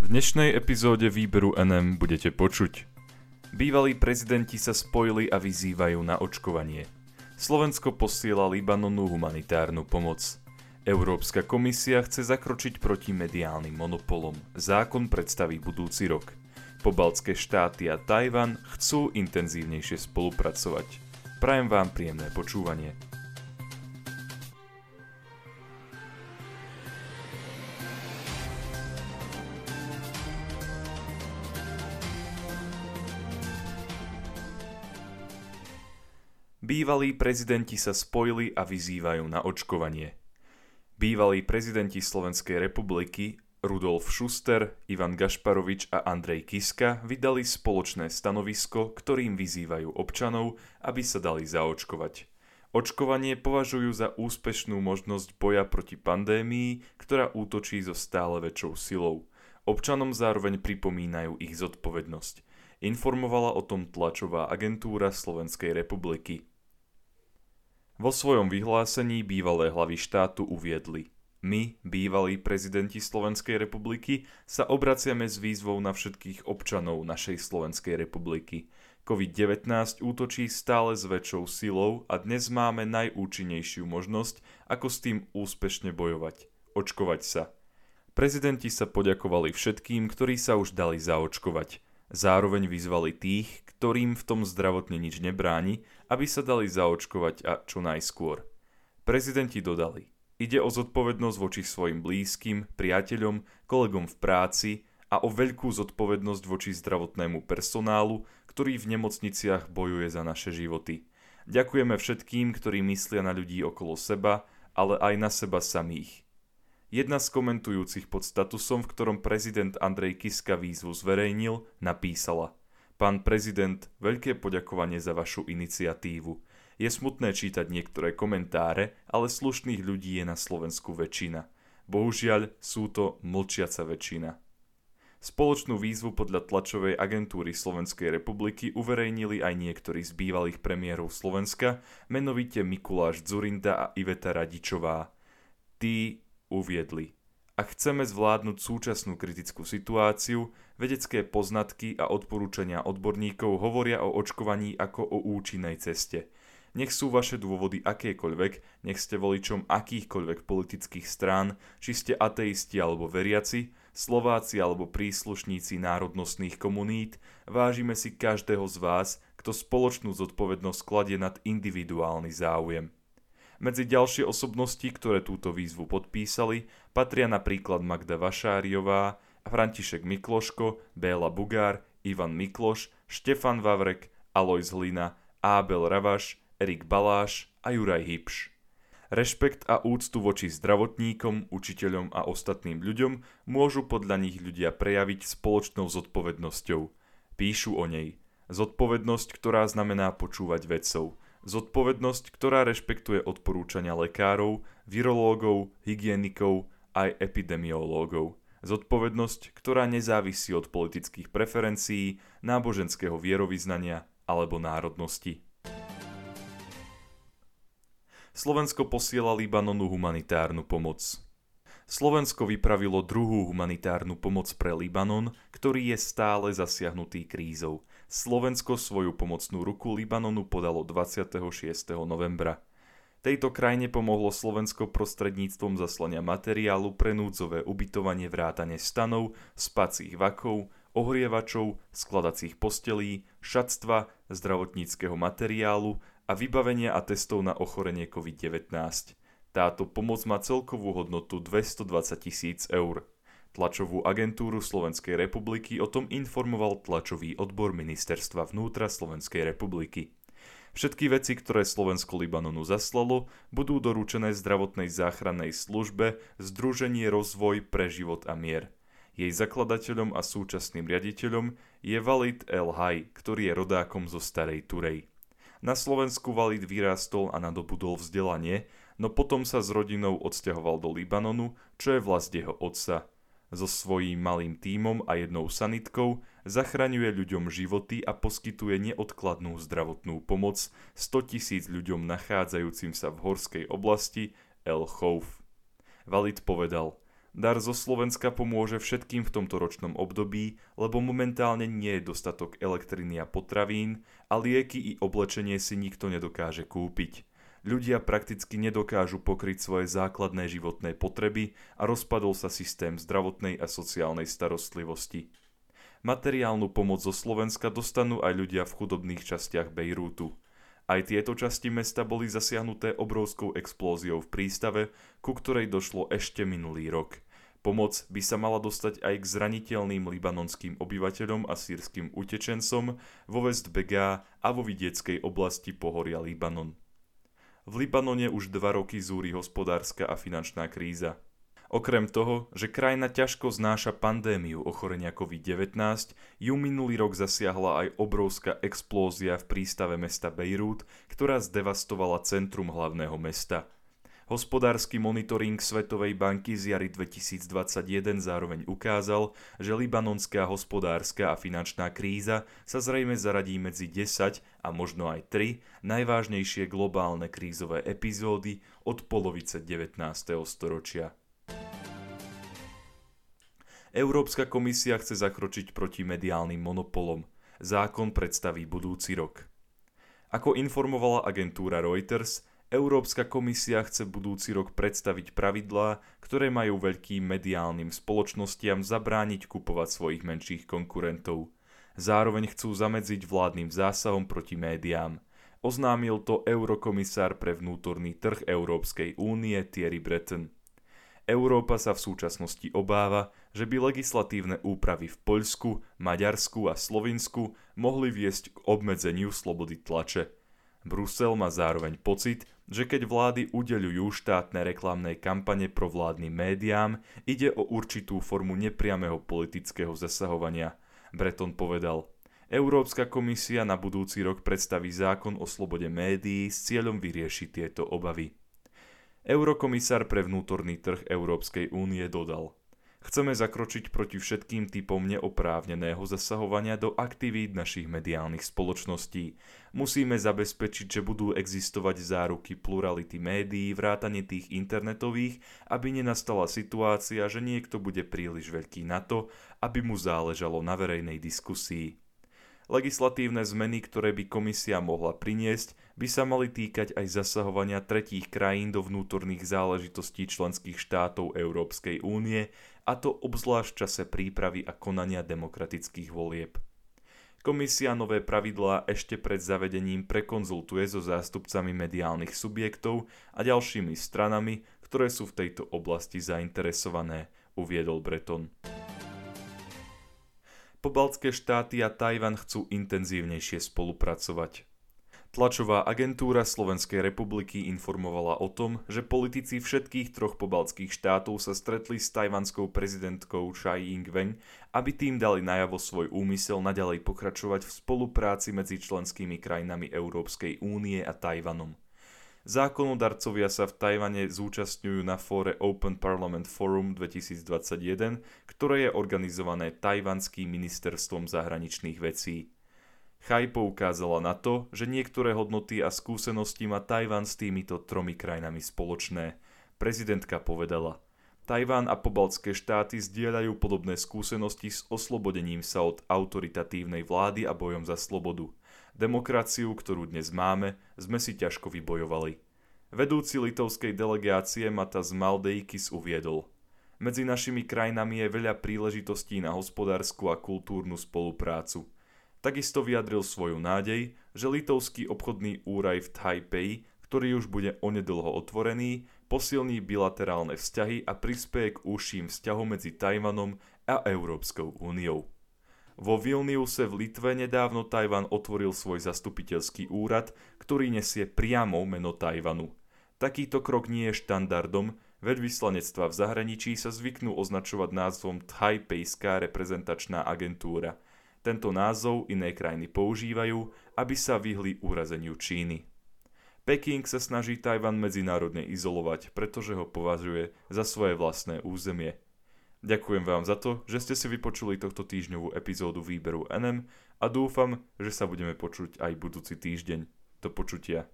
V dnešnej epizóde výberu NM budete počuť. Bývalí prezidenti sa spojili a vyzývajú na očkovanie. Slovensko posiela Libanonu humanitárnu pomoc. Európska komisia chce zakročiť proti mediálnym monopolom. Zákon predstaví budúci rok. Pobaltské štáty a Tajvan chcú intenzívnejšie spolupracovať. Prajem vám príjemné počúvanie. Bývalí prezidenti sa spojili a vyzývajú na očkovanie. Bývalí prezidenti Slovenskej republiky Rudolf Schuster, Ivan Gašparovič a Andrej Kiska vydali spoločné stanovisko, ktorým vyzývajú občanov, aby sa dali zaočkovať. Očkovanie považujú za úspešnú možnosť boja proti pandémii, ktorá útočí so stále väčšou silou. Občanom zároveň pripomínajú ich zodpovednosť. Informovala o tom tlačová agentúra Slovenskej republiky. Vo svojom vyhlásení bývalé hlavy štátu uviedli My, bývalí prezidenti Slovenskej republiky, sa obraciame s výzvou na všetkých občanov našej Slovenskej republiky. COVID-19 útočí stále s väčšou silou a dnes máme najúčinnejšiu možnosť, ako s tým úspešne bojovať. Očkovať sa. Prezidenti sa poďakovali všetkým, ktorí sa už dali zaočkovať. Zároveň vyzvali tých, ktorým v tom zdravotne nič nebráni, aby sa dali zaočkovať a čo najskôr. Prezidenti dodali, ide o zodpovednosť voči svojim blízkym, priateľom, kolegom v práci a o veľkú zodpovednosť voči zdravotnému personálu, ktorý v nemocniciach bojuje za naše životy. Ďakujeme všetkým, ktorí myslia na ľudí okolo seba, ale aj na seba samých. Jedna z komentujúcich pod statusom, v ktorom prezident Andrej Kiska výzvu zverejnil, napísala Pán prezident, veľké poďakovanie za vašu iniciatívu. Je smutné čítať niektoré komentáre, ale slušných ľudí je na Slovensku väčšina. Bohužiaľ sú to mlčiaca väčšina. Spoločnú výzvu podľa tlačovej agentúry Slovenskej republiky uverejnili aj niektorí z bývalých premiérov Slovenska, menovite Mikuláš Zurinda a Iveta Radičová. Tí uviedli. Ak chceme zvládnuť súčasnú kritickú situáciu, vedecké poznatky a odporúčania odborníkov hovoria o očkovaní ako o účinnej ceste. Nech sú vaše dôvody akékoľvek, nech ste voličom akýchkoľvek politických strán, či ste ateisti alebo veriaci, Slováci alebo príslušníci národnostných komunít, vážime si každého z vás, kto spoločnú zodpovednosť kladie nad individuálny záujem. Medzi ďalšie osobnosti, ktoré túto výzvu podpísali, patria napríklad Magda Vašáriová, František Mikloško, Béla Bugár, Ivan Mikloš, Štefan Vavrek, Alois Hlina, Ábel Ravaš, Erik Baláš a Juraj Hipš. Rešpekt a úctu voči zdravotníkom, učiteľom a ostatným ľuďom môžu podľa nich ľudia prejaviť spoločnou zodpovednosťou. Píšu o nej. Zodpovednosť, ktorá znamená počúvať vedcov – Zodpovednosť, ktorá rešpektuje odporúčania lekárov, virológov, hygienikov aj epidemiológov. Zodpovednosť, ktorá nezávisí od politických preferencií, náboženského vierovýznania alebo národnosti. Slovensko posiela Libanonu humanitárnu pomoc. Slovensko vypravilo druhú humanitárnu pomoc pre Libanon, ktorý je stále zasiahnutý krízou – Slovensko svoju pomocnú ruku Libanonu podalo 26. novembra. Tejto krajine pomohlo Slovensko prostredníctvom zaslania materiálu pre núdzové ubytovanie vrátane stanov, spacích vakov, ohrievačov, skladacích postelí, šatstva, zdravotníckého materiálu a vybavenia a testov na ochorenie COVID-19. Táto pomoc má celkovú hodnotu 220 tisíc eur. Tlačovú agentúru Slovenskej republiky o tom informoval tlačový odbor Ministerstva vnútra Slovenskej republiky. Všetky veci, ktoré Slovensko Libanonu zaslalo, budú doručené zdravotnej záchrannej službe Združenie rozvoj pre život a mier. Jej zakladateľom a súčasným riaditeľom je Valid El Haj, ktorý je rodákom zo Starej Turej. Na Slovensku Valid vyrástol a nadobudol vzdelanie, no potom sa s rodinou odsťahoval do Libanonu, čo je vlast jeho otca so svojím malým tímom a jednou sanitkou zachraňuje ľuďom životy a poskytuje neodkladnú zdravotnú pomoc 100 tisíc ľuďom nachádzajúcim sa v horskej oblasti El Chouf. Valid povedal, Dar zo Slovenska pomôže všetkým v tomto ročnom období, lebo momentálne nie je dostatok elektriny a potravín a lieky i oblečenie si nikto nedokáže kúpiť. Ľudia prakticky nedokážu pokryť svoje základné životné potreby a rozpadol sa systém zdravotnej a sociálnej starostlivosti. Materiálnu pomoc zo Slovenska dostanú aj ľudia v chudobných častiach Bejrútu. Aj tieto časti mesta boli zasiahnuté obrovskou explóziou v prístave, ku ktorej došlo ešte minulý rok. Pomoc by sa mala dostať aj k zraniteľným libanonským obyvateľom a sírským utečencom vo West Begá a vo vidieckej oblasti pohoria Libanon. V Libanone už dva roky zúri hospodárska a finančná kríza. Okrem toho, že krajina ťažko znáša pandémiu ochorenia COVID-19, ju minulý rok zasiahla aj obrovská explózia v prístave mesta Bejrút, ktorá zdevastovala centrum hlavného mesta. Hospodársky monitoring Svetovej banky z jary 2021 zároveň ukázal, že libanonská hospodárska a finančná kríza sa zrejme zaradí medzi 10 a možno aj 3 najvážnejšie globálne krízové epizódy od polovice 19. storočia. Európska komisia chce zakročiť proti mediálnym monopolom. Zákon predstaví budúci rok. Ako informovala agentúra Reuters, Európska komisia chce budúci rok predstaviť pravidlá, ktoré majú veľkým mediálnym spoločnostiam zabrániť kupovať svojich menších konkurentov. Zároveň chcú zamedziť vládnym zásahom proti médiám. Oznámil to eurokomisár pre vnútorný trh Európskej únie Thierry Breton. Európa sa v súčasnosti obáva, že by legislatívne úpravy v Poľsku, Maďarsku a Slovinsku mohli viesť k obmedzeniu slobody tlače. Brusel má zároveň pocit, že keď vlády udeľujú štátne reklamné kampane vládnym médiám, ide o určitú formu nepriamého politického zasahovania. Breton povedal, Európska komisia na budúci rok predstaví zákon o slobode médií s cieľom vyriešiť tieto obavy. Eurokomisár pre vnútorný trh Európskej únie dodal Chceme zakročiť proti všetkým typom neoprávneného zasahovania do aktivít našich mediálnych spoločností. Musíme zabezpečiť, že budú existovať záruky plurality médií, vrátane tých internetových, aby nenastala situácia, že niekto bude príliš veľký na to, aby mu záležalo na verejnej diskusii. Legislatívne zmeny, ktoré by komisia mohla priniesť, by sa mali týkať aj zasahovania tretích krajín do vnútorných záležitostí členských štátov Európskej únie, a to obzvlášť v čase prípravy a konania demokratických volieb. Komisia nové pravidlá ešte pred zavedením prekonzultuje so zástupcami mediálnych subjektov a ďalšími stranami, ktoré sú v tejto oblasti zainteresované, uviedol Breton. Pobaltské štáty a Tajvan chcú intenzívnejšie spolupracovať. Tlačová agentúra Slovenskej republiky informovala o tom, že politici všetkých troch pobaltských štátov sa stretli s tajvanskou prezidentkou Tsai Ing-wen, aby tým dali najavo svoj úmysel naďalej pokračovať v spolupráci medzi členskými krajinami Európskej únie a Tajvanom. Zákonodarcovia sa v Tajvane zúčastňujú na fóre Open Parliament Forum 2021, ktoré je organizované Tajvanským ministerstvom zahraničných vecí. Chaj poukázala na to, že niektoré hodnoty a skúsenosti má Tajvan s týmito tromi krajinami spoločné. Prezidentka povedala, Tajván a pobaltské štáty zdieľajú podobné skúsenosti s oslobodením sa od autoritatívnej vlády a bojom za slobodu – Demokraciu, ktorú dnes máme, sme si ťažko vybojovali. Vedúci litovskej delegácie Matas Maldeikis uviedol. Medzi našimi krajinami je veľa príležitostí na hospodárskú a kultúrnu spoluprácu. Takisto vyjadril svoju nádej, že litovský obchodný úraj v Taipei, ktorý už bude onedlho otvorený, posilní bilaterálne vzťahy a prispieje k úžším vzťahom medzi Tajvanom a Európskou úniou. Vo Vilniuse v Litve nedávno Tajvan otvoril svoj zastupiteľský úrad, ktorý nesie priamo meno Tajvanu. Takýto krok nie je štandardom, veď vyslanectva v zahraničí sa zvyknú označovať názvom Taipejská reprezentačná agentúra. Tento názov iné krajiny používajú, aby sa vyhli úrazeniu Číny. Peking sa snaží Tajvan medzinárodne izolovať, pretože ho považuje za svoje vlastné územie. Ďakujem vám za to, že ste si vypočuli tohto týždňovú epizódu výberu NM a dúfam, že sa budeme počuť aj budúci týždeň. Do počutia.